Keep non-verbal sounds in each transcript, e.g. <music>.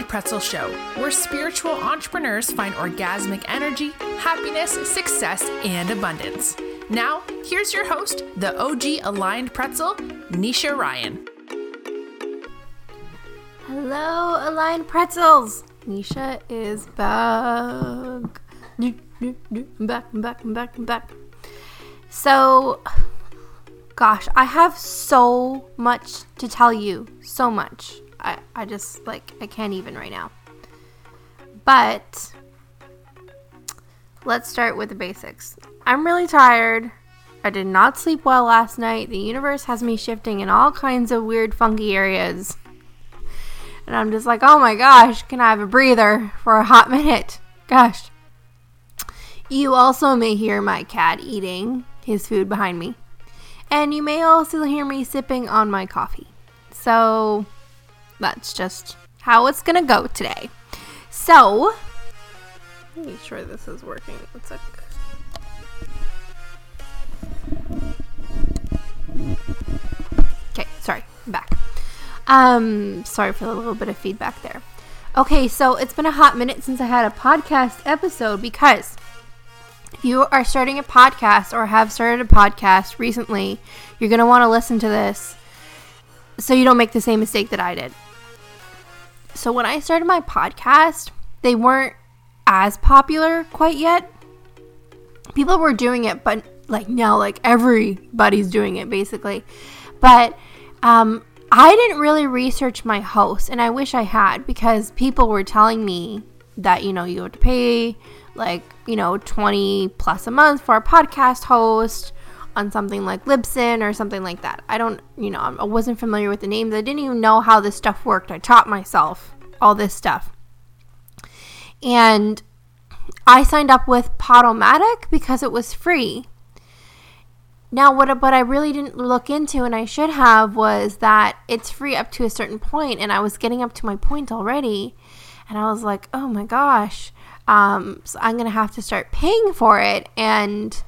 Aligned Pretzel Show, where spiritual entrepreneurs find orgasmic energy, happiness, success, and abundance. Now, here's your host, the OG Aligned Pretzel, Nisha Ryan. Hello, Aligned Pretzels. Nisha is back. I'm back, I'm back, I'm back, I'm back. So, gosh, I have so much to tell you. So much. I, I just, like, I can't even right now. But, let's start with the basics. I'm really tired. I did not sleep well last night. The universe has me shifting in all kinds of weird, funky areas. And I'm just like, oh my gosh, can I have a breather for a hot <laughs> minute? Gosh. You also may hear my cat eating his food behind me. And you may also hear me sipping on my coffee. So that's just how it's gonna go today. So, let me sure this is working. One sec. Okay, sorry, I'm back. Um, sorry for the little bit of feedback there. Okay, so it's been a hot minute since I had a podcast episode because if you are starting a podcast or have started a podcast recently, you're going to want to listen to this so you don't make the same mistake that I did. So when I started my podcast, they weren't as popular quite yet. People were doing it, but like now, like everybody's doing it basically. But um, I didn't really research my host, and I wish I had because people were telling me that you know you have to pay like you know 20 plus a month for a podcast host on something like Libsyn or something like that. I don't, you know, I wasn't familiar with the names. I didn't even know how this stuff worked. I taught myself all this stuff. And I signed up with Podomatic because it was free. Now, what, what I really didn't look into, and I should have, was that it's free up to a certain point, and I was getting up to my point already, and I was like, oh my gosh, um, so I'm gonna have to start paying for it, and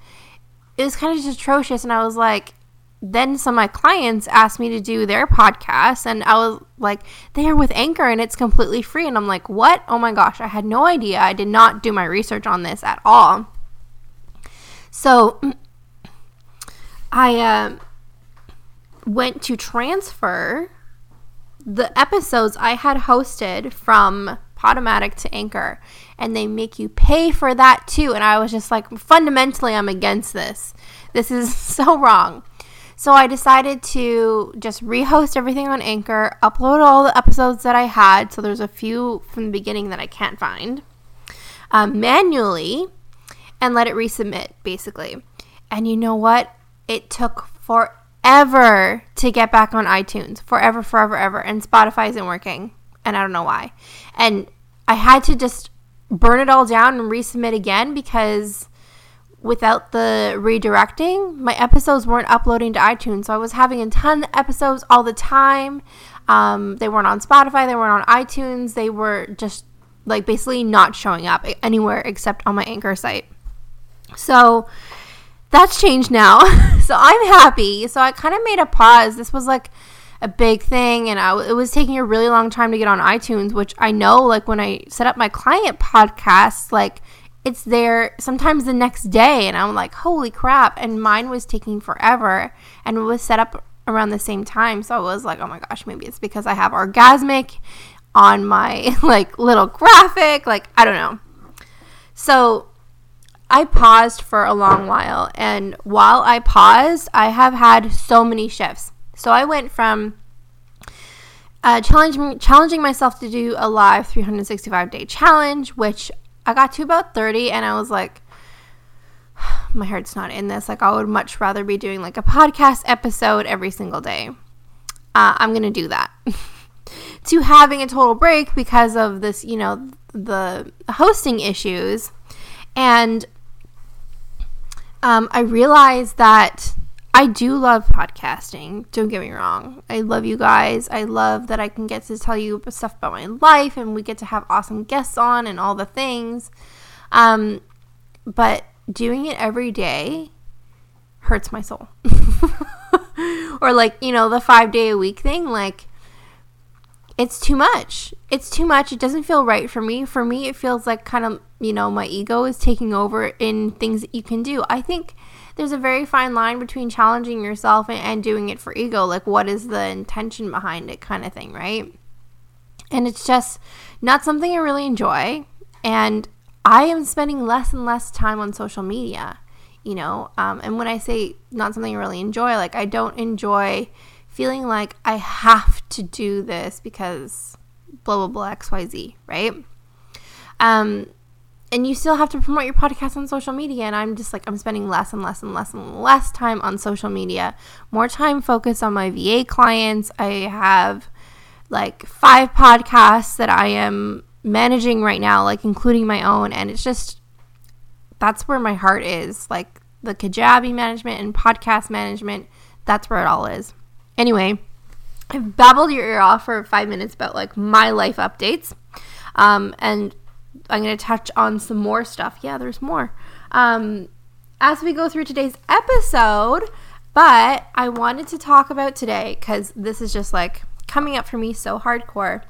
it was kind of just atrocious. And I was like, then some of my clients asked me to do their podcast, and I was like, they are with Anchor, and it's completely free, and I'm like, what? Oh my gosh, I had no idea. I did not do my research on this at all. So <clears throat> I uh, went to transfer the episodes I had hosted from Podomatic to Anchor, and they make you pay for that too. And I was just like, fundamentally, I'm against this. This is <laughs> so wrong. So I decided to just rehost everything on Anchor, upload all the episodes that I had. So there's a few from the beginning that I can't find um, manually, and let it resubmit basically. And you know what? it took forever to get back on iTunes. Forever, forever, ever. And Spotify isn't working. And I don't know why. And I had to just burn it all down and resubmit again because without the redirecting, my episodes weren't uploading to iTunes. So I was having a ton of episodes all the time. Um, they weren't on Spotify, they weren't on iTunes, they were just like basically not showing up anywhere except on my Anchor site. So that's changed now. <laughs> so I'm happy. So I kind of made a pause. This was like a big thing and I, it was taking a really long time to get on iTunes, which I know like when I set up my client podcast, like it's there sometimes the next day and I'm like, "Holy crap." And mine was taking forever and it was set up around the same time. So I was like, "Oh my gosh, maybe it's because I have orgasmic on my <laughs> like little graphic, like I don't know." So I paused for a long while, and while I paused, I have had so many shifts. So I went from uh, challenging challenging myself to do a live 365 day challenge, which I got to about 30, and I was like, <sighs> my heart's not in this. Like, I would much rather be doing like a podcast episode every single day. Uh, I'm gonna do that. <laughs> to having a total break because of this, you know, the hosting issues. And um, I realized that I do love podcasting. Don't get me wrong. I love you guys. I love that I can get to tell you stuff about my life and we get to have awesome guests on and all the things. Um, but doing it every day hurts my soul. <laughs> or like, you know, the 5 day a week thing like it's too much. It's too much. It doesn't feel right for me. For me, it feels like kind of, you know, my ego is taking over in things that you can do. I think there's a very fine line between challenging yourself and, and doing it for ego. Like, what is the intention behind it, kind of thing, right? And it's just not something I really enjoy. And I am spending less and less time on social media, you know? Um, and when I say not something I really enjoy, like, I don't enjoy feeling like I have to do this because blah, blah, blah, XYZ, right? Um, and you still have to promote your podcast on social media. And I'm just like, I'm spending less and less and less and less time on social media, more time focused on my VA clients. I have like five podcasts that I am managing right now, like including my own. And it's just, that's where my heart is. Like the Kajabi management and podcast management, that's where it all is. Anyway, I've babbled your ear off for five minutes about like my life updates. Um, and I'm going to touch on some more stuff. Yeah, there's more. Um, as we go through today's episode, but I wanted to talk about today because this is just like coming up for me so hardcore.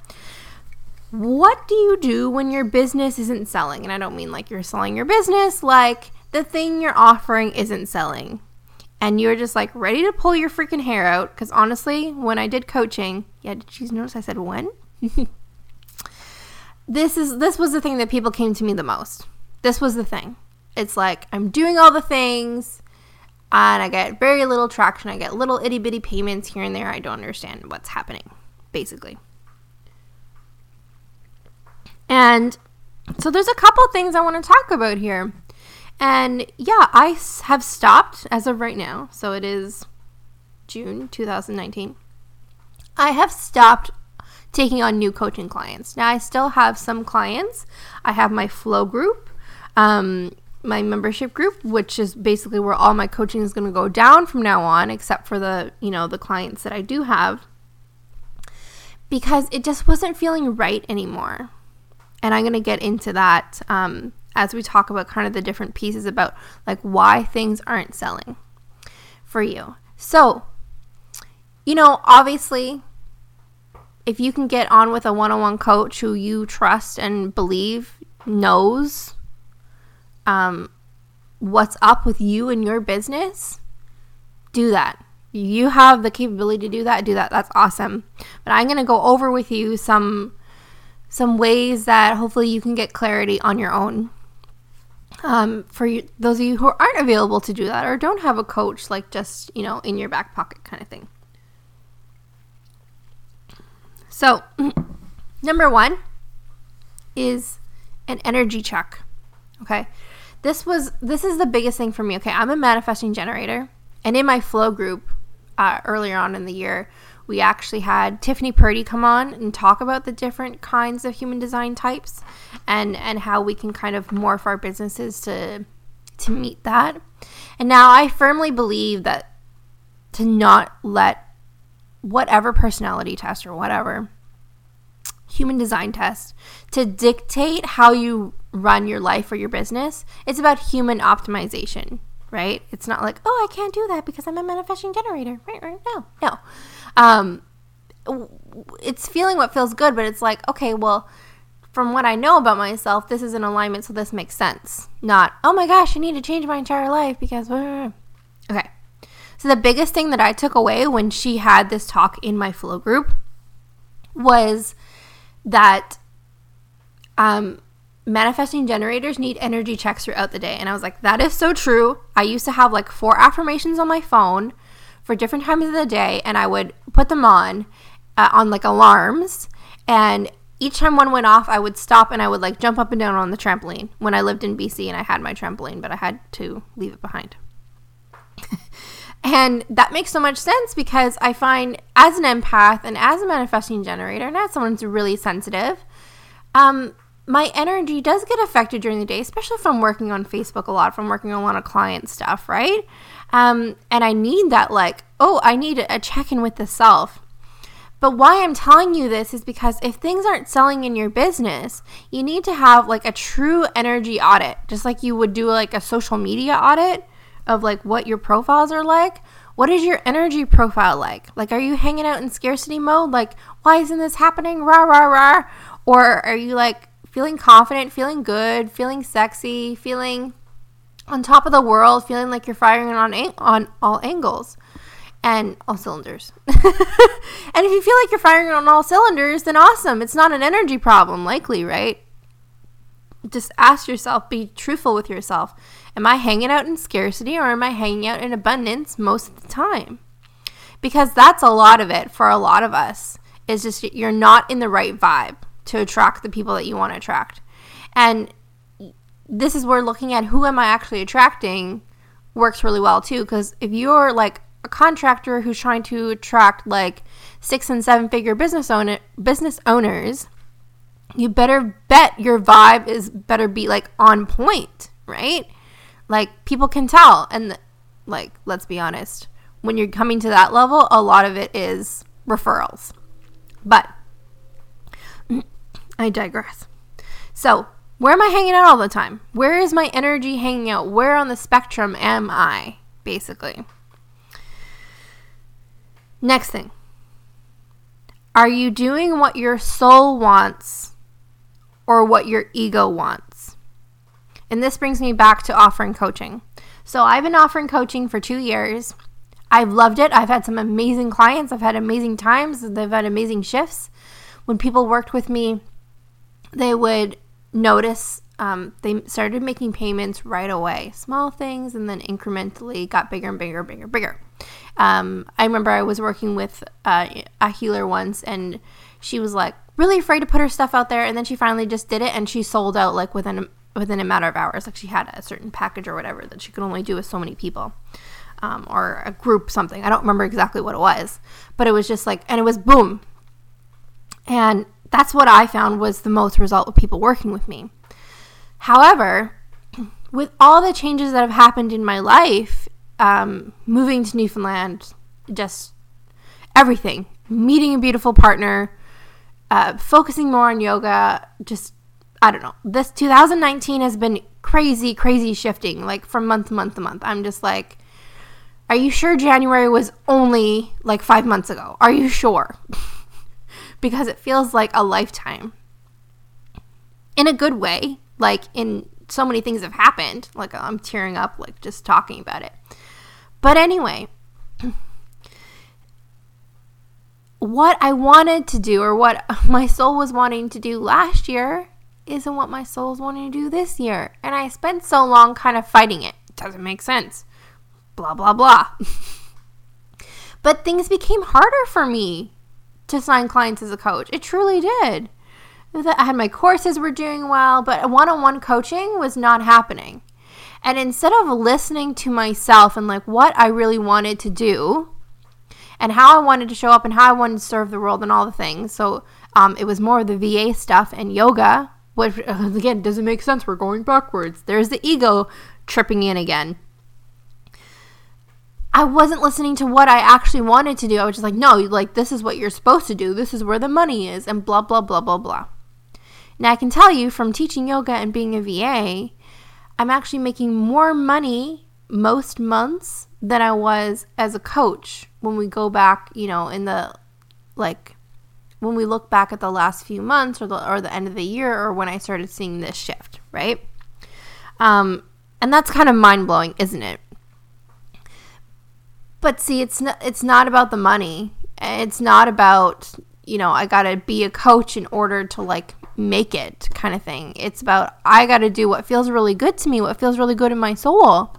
What do you do when your business isn't selling? And I don't mean like you're selling your business, like the thing you're offering isn't selling and you're just like ready to pull your freaking hair out. Because honestly, when I did coaching, yeah, did you notice I said when? <laughs> this is this was the thing that people came to me the most. This was the thing. It's like I'm doing all the things and I get very little traction. I get little itty bitty payments here and there. I don't understand what's happening, basically. And so there's a couple things I want to talk about here. And yeah, I have stopped as of right now. So it is June 2019. I have stopped taking on new coaching clients. Now, I still have some clients. I have my flow group, um, my membership group, which is basically where all my coaching is going to go down from now on, except for the, you know, the clients that I do have. Because it just wasn't feeling right anymore. And I'm going to get into that um, as we talk about kind of the different pieces about like why things aren't selling for you. So, you know, obviously, if you can get on with a one on one coach who you trust and believe knows um, what's up with you and your business, do that. You have the capability to do that, do that. That's awesome. But I'm going to go over with you some some ways that hopefully you can get clarity on your own um, for you, those of you who aren't available to do that or don't have a coach, like just, you know, in your back pocket kind of thing. So, <clears throat> number one is an energy check. Okay. This was, this is the biggest thing for me. Okay. I'm a manifesting generator. And in my flow group uh, earlier on in the year, we actually had Tiffany Purdy come on and talk about the different kinds of human design types and and how we can kind of morph our businesses to to meet that. And now I firmly believe that to not let whatever personality test or whatever human design test to dictate how you run your life or your business. It's about human optimization, right? It's not like, oh, I can't do that because I'm a manifesting generator. Right, right. No, no um, it's feeling what feels good, but it's like, okay, well, from what I know about myself, this is in alignment, so this makes sense. Not, oh my gosh, I need to change my entire life because. <laughs> Okay. So, the biggest thing that I took away when she had this talk in my flow group was that um, manifesting generators need energy checks throughout the day. And I was like, that is so true. I used to have like four affirmations on my phone for different times of the day and I would put them on uh, on like alarms and each time one went off I would stop and I would like jump up and down on the trampoline when I lived in BC and I had my trampoline but I had to leave it behind. And that makes so much sense because I find as an empath and as a manifesting generator and as someone who's really sensitive um my energy does get affected during the day, especially if I'm working on Facebook a lot, I'm working on a lot of client stuff, right? Um, and I need that, like, oh, I need a check in with the self. But why I'm telling you this is because if things aren't selling in your business, you need to have like a true energy audit, just like you would do like a social media audit of like what your profiles are like. What is your energy profile like? Like, are you hanging out in scarcity mode? Like, why isn't this happening? Rah, rah, rah. Or are you like feeling confident, feeling good, feeling sexy, feeling on top of the world, feeling like you're firing on, on all angles? and all cylinders. <laughs> and if you feel like you're firing on all cylinders, then awesome. It's not an energy problem, likely, right? Just ask yourself, be truthful with yourself. Am I hanging out in scarcity or am I hanging out in abundance most of the time? Because that's a lot of it for a lot of us. Is just you're not in the right vibe to attract the people that you want to attract. And this is where looking at who am I actually attracting works really well too. Because if you're like a contractor who's trying to attract like six and seven figure business owner business owners, you better bet your vibe is better be like on point, right? Like people can tell and like let's be honest, when you're coming to that level, a lot of it is referrals. But <clears throat> I digress. So, where am I hanging out all the time? Where is my energy hanging out? Where on the spectrum am I, basically? Next thing. Are you doing what your soul wants or what your ego wants? And this brings me back to offering coaching. So I've been offering coaching for two years. I've loved it. I've had some amazing clients. I've had amazing times. They've had amazing shifts. When people worked with me, they would notice um, they started making payments right away, small things, and then incrementally got bigger and bigger, bigger, bigger. Um, I remember I was working with uh, a healer once, and she was like really afraid to put her stuff out there, and then she finally just did it, and she sold out like within a, within a matter of hours. Like she had a certain package or whatever that she could only do with so many people. Um, or a group something. I don't remember exactly what it was, but it was just like, and it was boom. And that's what I found was the most result with people working with me. However, with all the changes that have happened in my life um, moving to Newfoundland, just everything, meeting a beautiful partner, uh, focusing more on yoga, just I don't know. This 2019 has been crazy, crazy shifting, like from month to month to month. I'm just like, are you sure January was only like five months ago? Are you sure? <laughs> because it feels like a lifetime. In a good way, like in so many things have happened. Like I'm tearing up, like just talking about it. But anyway, <clears throat> what I wanted to do or what <laughs> my soul was wanting to do last year isn't what my soul's wanting to do this year. And I spent so long kind of fighting it. doesn't make sense. Blah, blah, blah. <laughs> but things became harder for me to sign clients as a coach. It truly did. I had my courses were doing well, but one on one coaching was not happening. And instead of listening to myself and like what I really wanted to do and how I wanted to show up and how I wanted to serve the world and all the things, so um, it was more of the VA stuff and yoga, which <laughs> again doesn't make sense. We're going backwards. There's the ego tripping in again. I wasn't listening to what I actually wanted to do. I was just like, no, like, this is what you're supposed to do. This is where the money is, and blah, blah, blah, blah, blah. Now, I can tell you from teaching yoga and being a VA, I'm actually making more money most months than I was as a coach when we go back, you know, in the like when we look back at the last few months or the or the end of the year or when I started seeing this shift, right? Um, and that's kind of mind blowing, isn't it? But see, it's not it's not about the money. It's not about you know I gotta be a coach in order to like make it kind of thing. It's about I got to do what feels really good to me, what feels really good in my soul.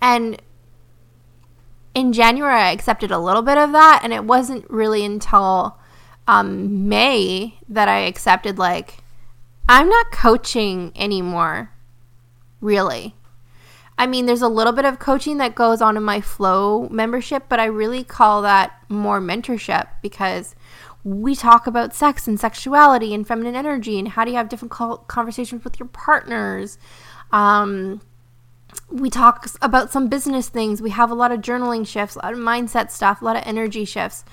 And in January, I accepted a little bit of that. And it wasn't really until um, May that I accepted, like, I'm not coaching anymore, really. I mean, there's a little bit of coaching that goes on in my flow membership, but I really call that more mentorship because we talk about sex and sexuality and feminine energy and how do you have different conversations with your partners. Um, we talk about some business things. We have a lot of journaling shifts, a lot of mindset stuff, a lot of energy shifts.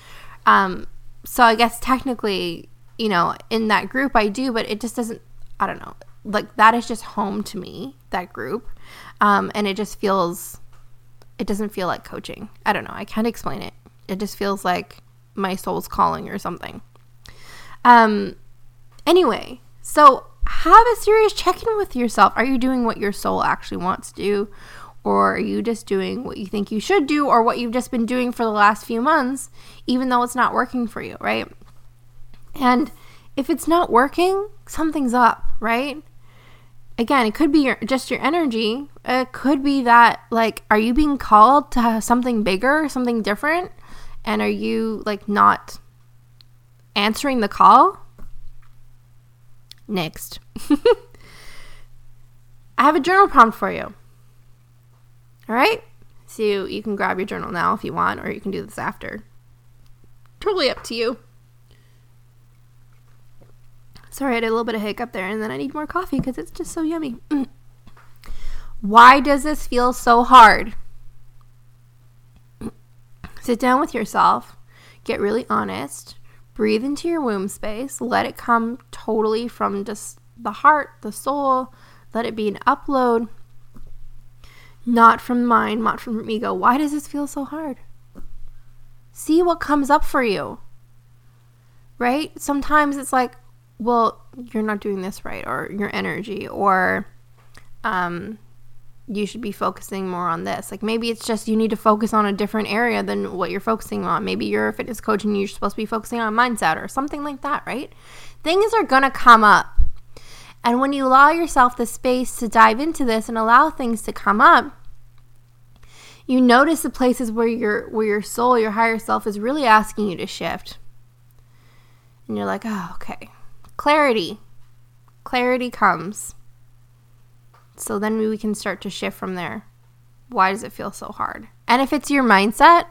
Um, so I guess technically, you know, in that group I do, but it just doesn't, I don't know, like that is just home to me, that group. Um, and it just feels it doesn't feel like coaching. I don't know. I can't explain it. It just feels like my soul's calling or something. Um anyway, so have a serious check-in with yourself. Are you doing what your soul actually wants to do? Or are you just doing what you think you should do or what you've just been doing for the last few months, even though it's not working for you, right? And if it's not working, something's up, right? Again, it could be your, just your energy. It could be that, like, are you being called to something bigger, something different? And are you, like, not answering the call? Next. <laughs> I have a journal prompt for you. All right? So you can grab your journal now if you want, or you can do this after. Totally up to you. Sorry, I had a little bit of hiccup there, and then I need more coffee because it's just so yummy. Mm. <clears throat> Why does this feel so hard? <clears throat> Sit down with yourself, get really honest, breathe into your womb space, let it come totally from just the heart, the soul, let it be an upload, not from mind, not from ego. Why does this feel so hard? See what comes up for you. Right? Sometimes it's like, well, you're not doing this right, or your energy, or um, you should be focusing more on this. Like maybe it's just you need to focus on a different area than what you're focusing on. Maybe you're a fitness coach and you're supposed to be focusing on mindset or something like that, right? Things are going to come up. And when you allow yourself the space to dive into this and allow things to come up, you notice the places where your where your soul, your higher self is really asking you to shift. And you're like, "Oh, okay clarity. Clarity comes. So then we can start to shift from there. Why does it feel so hard? And if it's your mindset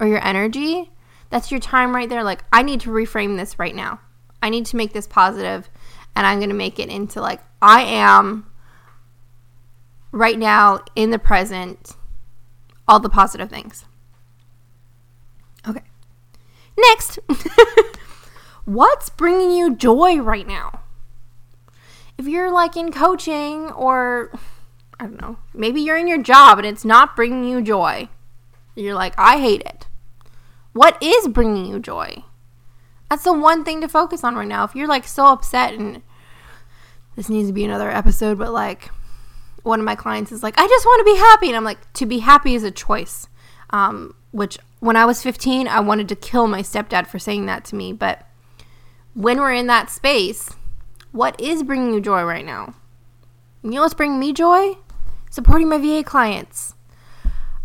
or your energy, that's your time right there. Like, I need to reframe this right now. I need to make this positive, and I'm going to make it into like, I am right now in the present, all the positive things. Okay. Next. <laughs> what's bringing you joy right now? If you're like in coaching or I don't know, maybe you're in your job and it's not bringing you joy. You're like, I hate it. What is bringing you joy? That's the one thing to focus on right now. If you're like so upset and this needs to be another episode, but like one of my clients is like, I just want to be happy. And I'm like, to be happy is a choice. Um, which when I was 15, I wanted to kill my stepdad for saying that to me. But when we're in that space, what is bringing you joy right now? You know what's bringing me joy? Supporting my VA clients.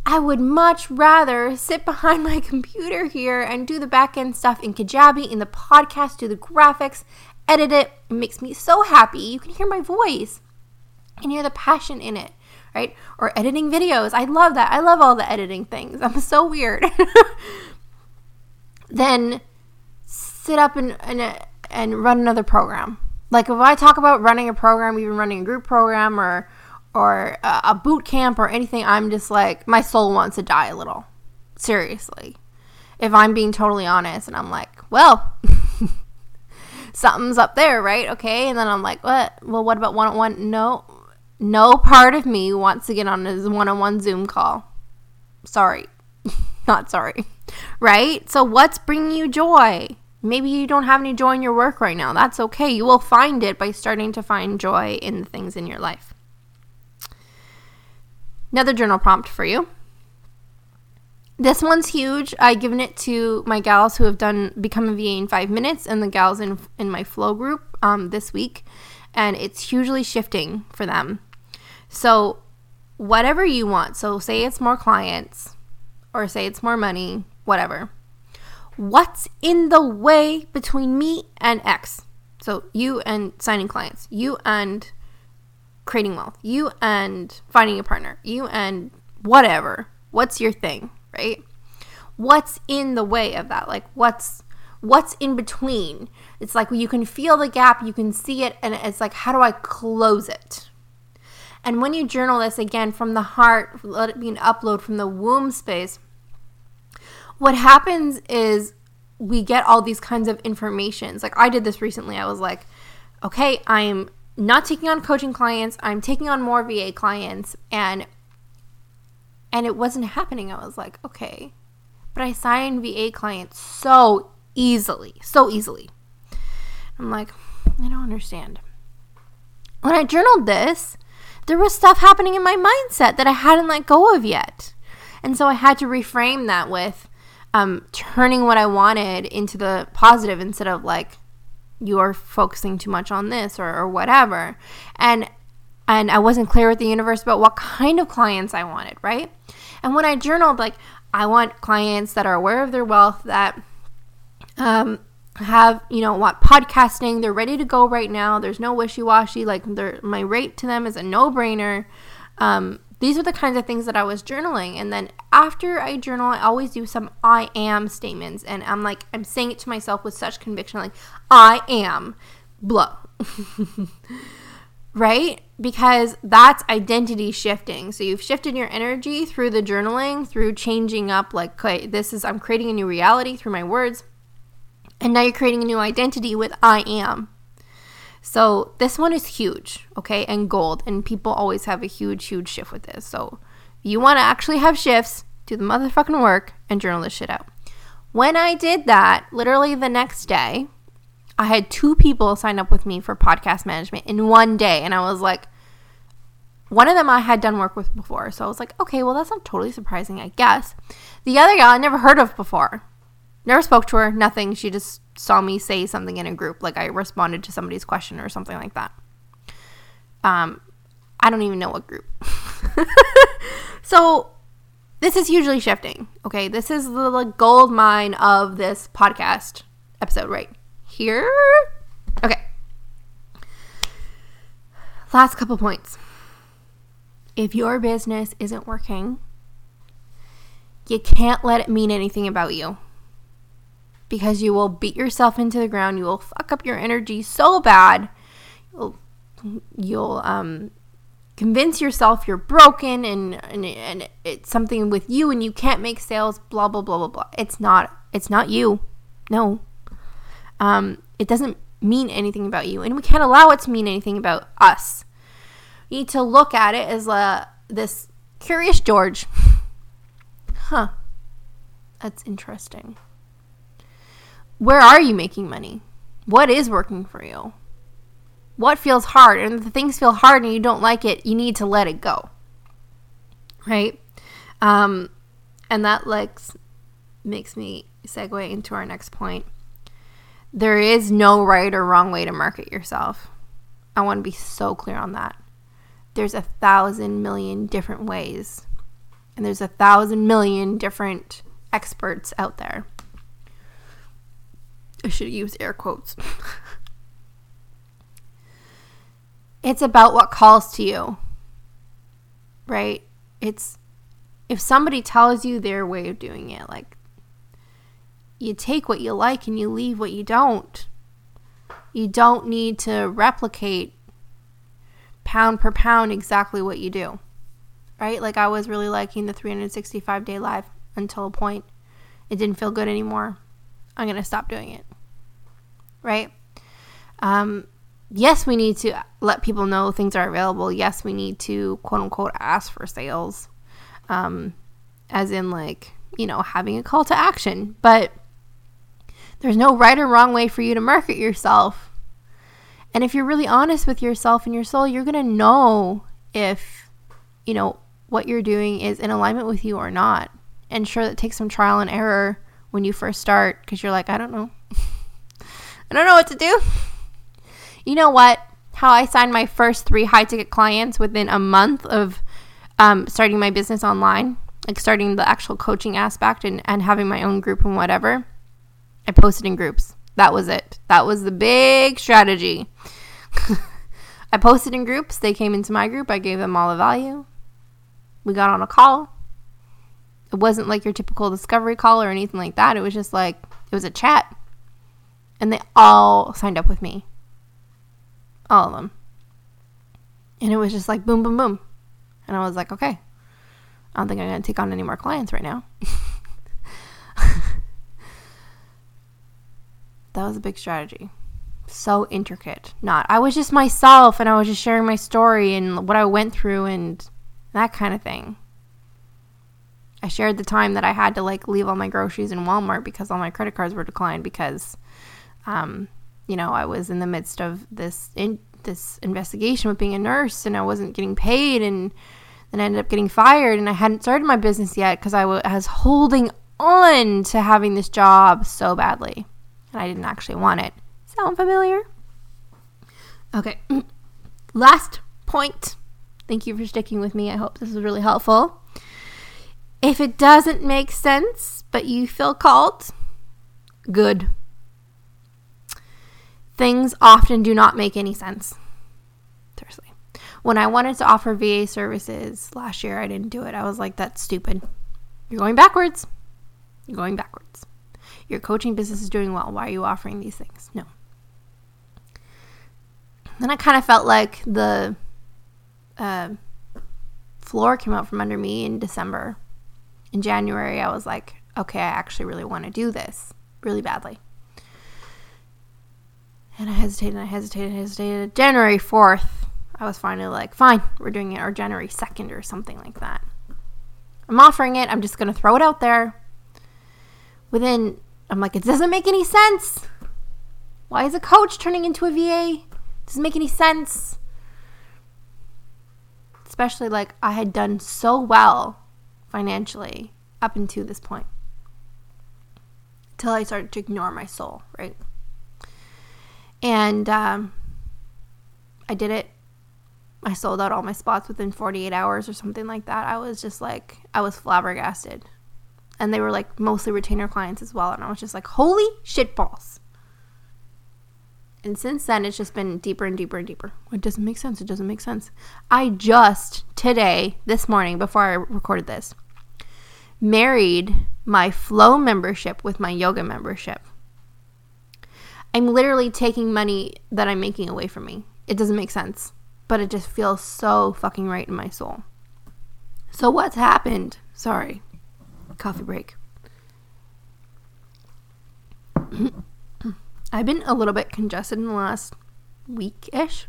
I would much rather sit behind <laughs> my computer here and do the back end stuff in Kajabi, in the podcast, do the graphics, edit it. It makes me so happy. You can hear my voice and hear the passion in it, right? Or editing videos. I love that. I love all the editing things. I'm so weird. <laughs> then sit up and, and, and run another program. Like if I talk about running a program, even running a group program or or a boot camp or anything, I'm just like my soul wants to die a little. Seriously. If I'm being totally honest and I'm like, well, <laughs> something's up there, right? Okay. And then I'm like, what? Well, what about one on one? No, no part of me wants to get on a one on one Zoom call. Sorry. <laughs> Not sorry. Right? So, what's bringing you joy? Maybe you don't have any joy in your work right now. That's okay. You will find it by starting to find joy in the things in your life. Another journal prompt for you. This one's huge. I've given it to my gals who have done Become a VA in five minutes and the gals in, in my flow group um, this week. And it's hugely shifting for them. So, whatever you want. So, say it's more clients or say it's more money, whatever what's in the way between me and X? So you and signing clients, you and creating wealth, you and finding a partner, you and whatever. What's your thing, right? What's in the way of that? Like what's what's in between? It's like you can feel the gap, you can see it, and it's like how do I close it? And when you journal this again from the heart, let it be an upload from the womb space what happens is we get all these kinds of informations. Like I did this recently. I was like, okay, I'm not taking on coaching clients. I'm taking on more VA clients and and it wasn't happening. I was like, okay. But I signed VA clients so easily, so easily. I'm like, I don't understand. When I journaled this, there was stuff happening in my mindset that I hadn't let go of yet. And so I had to reframe that with um, turning what I wanted into the positive instead of like, you're focusing too much on this or, or whatever. And and I wasn't clear with the universe about what kind of clients I wanted, right? And when I journaled, like, I want clients that are aware of their wealth, that um, have, you know, want podcasting, they're ready to go right now. There's no wishy washy. Like, my rate to them is a no brainer. Um, these are the kinds of things that I was journaling. And then after I journal, I always do some I am statements. And I'm like, I'm saying it to myself with such conviction, like, I am blah. <laughs> right? Because that's identity shifting. So you've shifted your energy through the journaling, through changing up, like, okay, this is, I'm creating a new reality through my words. And now you're creating a new identity with I am. So this one is huge, okay, and gold. And people always have a huge, huge shift with this. So if you want to actually have shifts, do the motherfucking work, and journal this shit out. When I did that, literally the next day, I had two people sign up with me for podcast management in one day. And I was like, one of them I had done work with before. So I was like, okay, well, that's not totally surprising, I guess. The other gal I never heard of before. Never spoke to her, nothing. She just saw me say something in a group, like I responded to somebody's question or something like that. Um, I don't even know what group. <laughs> so this is hugely shifting. Okay, this is the like, gold mine of this podcast episode right here. Okay. Last couple points. If your business isn't working, you can't let it mean anything about you because you will beat yourself into the ground. You will fuck up your energy so bad. You'll, you'll um, convince yourself you're broken and, and and it's something with you and you can't make sales. Blah blah blah blah blah. It's not. It's not you. No. Um, it doesn't mean anything about you, and we can't allow it to mean anything about us. You need to look at it as uh, this curious George. <laughs> huh. That's interesting. Where are you making money? What is working for you? What feels hard? And if the things feel hard and you don't like it, you need to let it go. Right? Um, and that like makes me segue into our next point. There is no right or wrong way to market yourself. I want to be so clear on that. There's a thousand million different ways, and there's a thousand million different experts out there. I should use air quotes. <laughs> it's about what calls to you, right? It's if somebody tells you their way of doing it, like you take what you like and you leave what you don't. You don't need to replicate pound per pound exactly what you do. Right? Like I was really liking the 365 day live until a point it didn't feel good anymore. I'm going to stop doing it. Right? Um, yes, we need to let people know things are available. Yes, we need to quote unquote ask for sales. Um, as in, like, you know, having a call to action. But there's no right or wrong way for you to market yourself. And if you're really honest with yourself and your soul, you're going to know if, you know, what you're doing is in alignment with you or not. And sure, that takes some trial and error when you first start because you're like, I don't know. <laughs> I don't know what to do. You know what? How I signed my first three high ticket clients within a month of um, starting my business online, like starting the actual coaching aspect and, and having my own group and whatever. I posted in groups. That was it. That was the big strategy. <laughs> I posted in groups. They came into my group. I gave them all the value. We got on a call. It wasn't like your typical discovery call or anything like that. It was just like, it was a chat. And they all signed up with me. All of them. And it was just like boom, boom, boom. And I was like, okay, I don't think I'm going to take on any more clients right now. <laughs> that was a big strategy. So intricate. Not, I was just myself and I was just sharing my story and what I went through and that kind of thing. I shared the time that I had to like leave all my groceries in Walmart because all my credit cards were declined because, um, you know, I was in the midst of this in this investigation with being a nurse and I wasn't getting paid and then I ended up getting fired and I hadn't started my business yet because I was holding on to having this job so badly and I didn't actually want it. Sound familiar? Okay. <clears throat> Last point. Thank you for sticking with me. I hope this was really helpful. If it doesn't make sense, but you feel called, good. Things often do not make any sense. Seriously. When I wanted to offer VA services last year, I didn't do it. I was like, that's stupid. You're going backwards. You're going backwards. Your coaching business is doing well. Why are you offering these things? No. Then I kind of felt like the uh, floor came out from under me in December in January, I was like, okay, I actually really want to do this really badly. And I hesitated, and I hesitated, and hesitated. January 4th, I was finally like, fine, we're doing it, or January 2nd, or something like that. I'm offering it, I'm just going to throw it out there. Within, I'm like, it doesn't make any sense. Why is a coach turning into a VA? Doesn't make any sense. Especially like I had done so well financially up until this point. Till I started to ignore my soul, right? And um, I did it. I sold out all my spots within 48 hours or something like that. I was just like, I was flabbergasted. And they were like mostly retainer clients as well. And I was just like, holy shit balls. And since then, it's just been deeper and deeper and deeper. It doesn't make sense. It doesn't make sense. I just today, this morning, before I recorded this, married my flow membership with my yoga membership. I'm literally taking money that I'm making away from me. It doesn't make sense, but it just feels so fucking right in my soul. So, what's happened? Sorry, coffee break. <clears throat> I've been a little bit congested in the last week ish.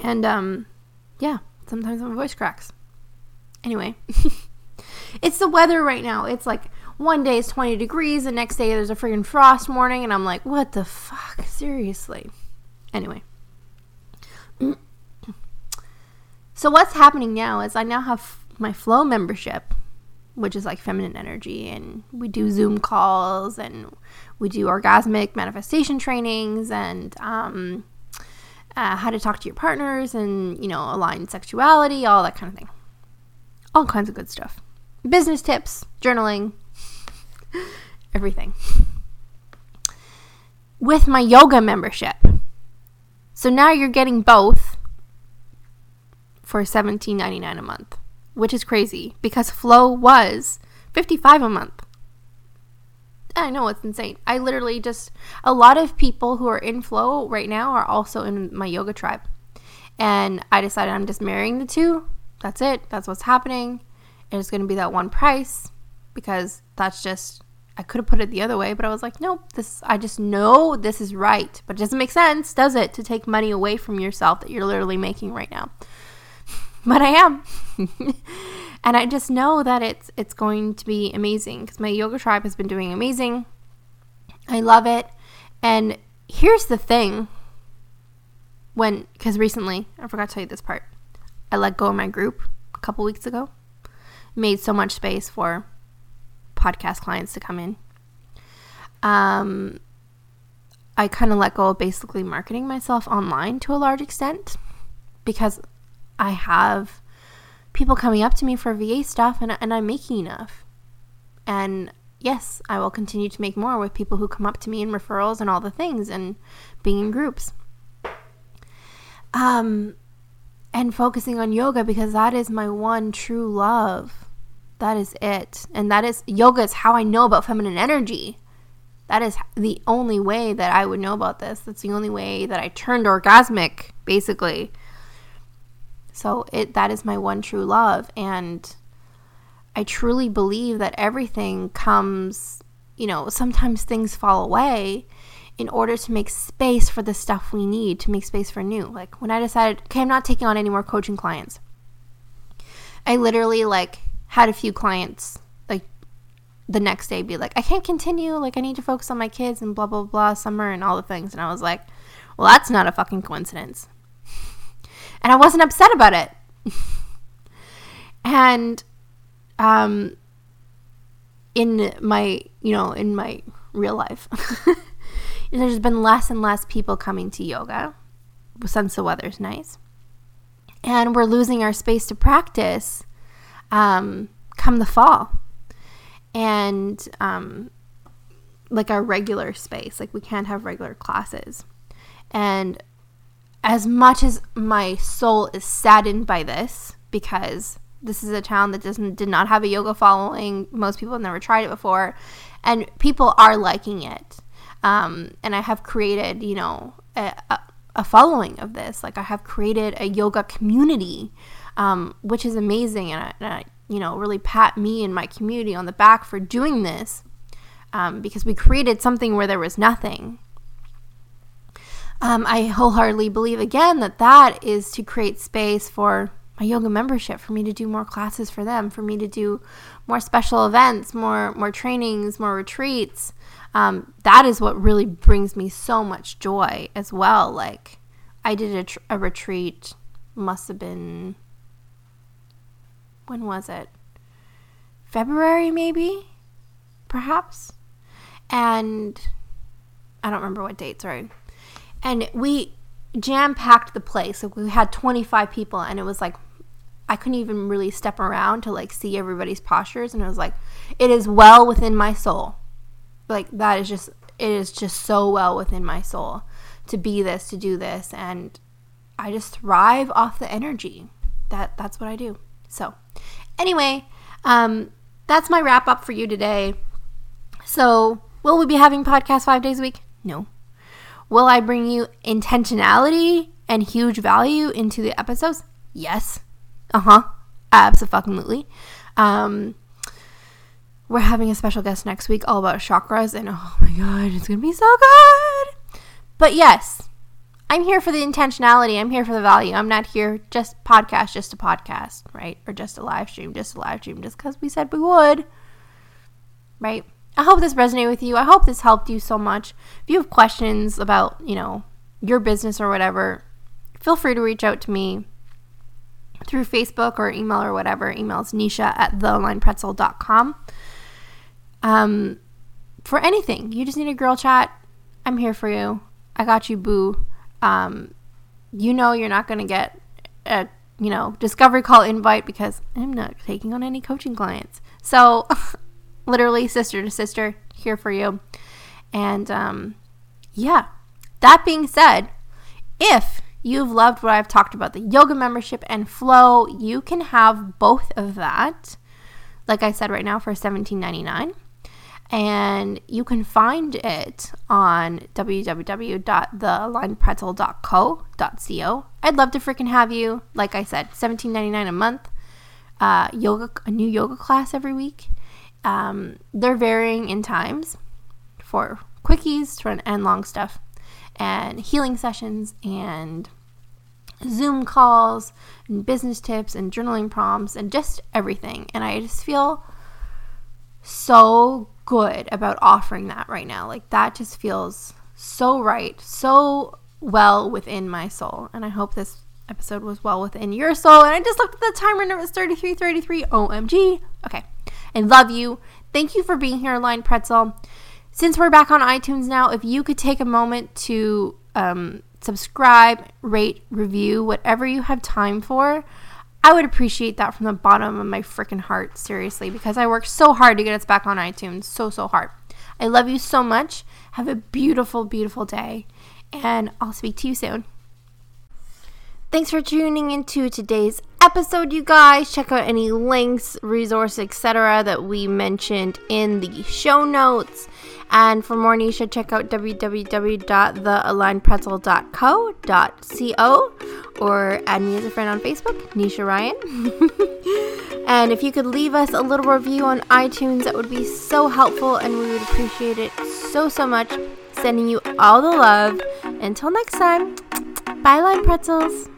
And, um, yeah, sometimes my voice cracks. Anyway. <laughs> It's the weather right now. It's like one day it's 20 degrees, the next day there's a freaking frost warning, and I'm like, what the fuck? Seriously. Anyway. <clears throat> So, what's happening now is I now have my Flow membership, which is like feminine energy, and we do Zoom calls and we do orgasmic manifestation trainings and um, uh, how to talk to your partners and, you know, align sexuality, all that kind of thing. All kinds of good stuff business tips, journaling, everything. With my yoga membership. So now you're getting both for $17.99 a month, which is crazy because Flow was 55 a month. I know it's insane. I literally just a lot of people who are in Flow right now are also in my yoga tribe. And I decided I'm just marrying the two. That's it. That's what's happening and it's going to be that one price because that's just I could have put it the other way, but I was like, nope, this I just know this is right. But it doesn't make sense, does it, to take money away from yourself that you're literally making right now. <laughs> but I am. <laughs> and I just know that it's it's going to be amazing cuz my yoga tribe has been doing amazing. I love it. And here's the thing. When cuz recently, I forgot to tell you this part. I let go of my group a couple weeks ago made so much space for podcast clients to come in. Um, I kind of let go of basically marketing myself online to a large extent because I have people coming up to me for VA stuff and, and I'm making enough. And yes, I will continue to make more with people who come up to me in referrals and all the things and being in groups. Um, and focusing on yoga because that is my one true love. That is it. And that is yoga is how I know about feminine energy. That is the only way that I would know about this. That's the only way that I turned orgasmic, basically. So it that is my one true love and I truly believe that everything comes, you know, sometimes things fall away in order to make space for the stuff we need, to make space for new. Like when I decided, okay, I'm not taking on any more coaching clients. I literally like had a few clients like the next day be like, I can't continue. Like, I need to focus on my kids and blah, blah, blah, summer and all the things. And I was like, well, that's not a fucking coincidence. <laughs> and I wasn't upset about it. <laughs> and um, in my, you know, in my real life, <laughs> there's been less and less people coming to yoga since the weather's nice. And we're losing our space to practice um, come the fall. And um, like our regular space, like we can't have regular classes. And as much as my soul is saddened by this, because this is a town that doesn't did not have a yoga following. Most people have never tried it before, and people are liking it. Um, and I have created, you know, a, a, following of this. Like I have created a yoga community, um, which is amazing, and I, and I, you know, really pat me and my community on the back for doing this, um, because we created something where there was nothing. Um, I wholeheartedly believe again that that is to create space for my yoga membership for me to do more classes for them for me to do more special events more more trainings more retreats um, that is what really brings me so much joy as well like i did a, tr- a retreat must have been when was it february maybe perhaps and i don't remember what date sorry and we jam packed the place. We had 25 people, and it was like I couldn't even really step around to like see everybody's postures, and it was like it is well within my soul. Like that is just it is just so well within my soul to be this, to do this, and I just thrive off the energy. That that's what I do. So, anyway, um, that's my wrap up for you today. So, will we be having podcasts five days a week? No. Will I bring you intentionality and huge value into the episodes? Yes. Uh huh. Absolutely. Um, we're having a special guest next week all about chakras, and oh my god, it's gonna be so good. But yes, I'm here for the intentionality. I'm here for the value. I'm not here just podcast, just a podcast, right? Or just a live stream, just a live stream, just because we said we would, right? I hope this resonated with you. I hope this helped you so much. If you have questions about, you know, your business or whatever, feel free to reach out to me through Facebook or email or whatever. Email is nisha at thealignedpretzel.com. Um, for anything, you just need a girl chat. I'm here for you. I got you, boo. Um, you know you're not going to get a, you know, discovery call invite because I'm not taking on any coaching clients. So <laughs> literally sister to sister here for you. And um, yeah, that being said, if you've loved what I've talked about, the yoga membership and flow, you can have both of that. Like I said right now for $17.99. And you can find it on www.thealignedpretzel.co.co. I'd love to freaking have you. Like I said, $17.99 a month. Uh, yoga, a new yoga class every week. Um, they're varying in times for quickies to run and long stuff, and healing sessions, and Zoom calls, and business tips, and journaling prompts, and just everything. And I just feel so good about offering that right now. Like, that just feels so right, so well within my soul. And I hope this episode was well within your soul. And I just looked at the timer and it was 3333. OMG. Okay. I love you. Thank you for being here, Aligned Pretzel. Since we're back on iTunes now, if you could take a moment to um, subscribe, rate, review, whatever you have time for, I would appreciate that from the bottom of my freaking heart, seriously, because I worked so hard to get us back on iTunes. So, so hard. I love you so much. Have a beautiful, beautiful day, and I'll speak to you soon. Thanks for tuning into today's episode, you guys. Check out any links, resources, etc. that we mentioned in the show notes. And for more Nisha, check out www.thealignedpretzel.co.co or add me as a friend on Facebook, Nisha Ryan. <laughs> and if you could leave us a little review on iTunes, that would be so helpful and we would appreciate it so, so much. Sending you all the love. Until next time, <tsk> bye, Aligned Pretzels.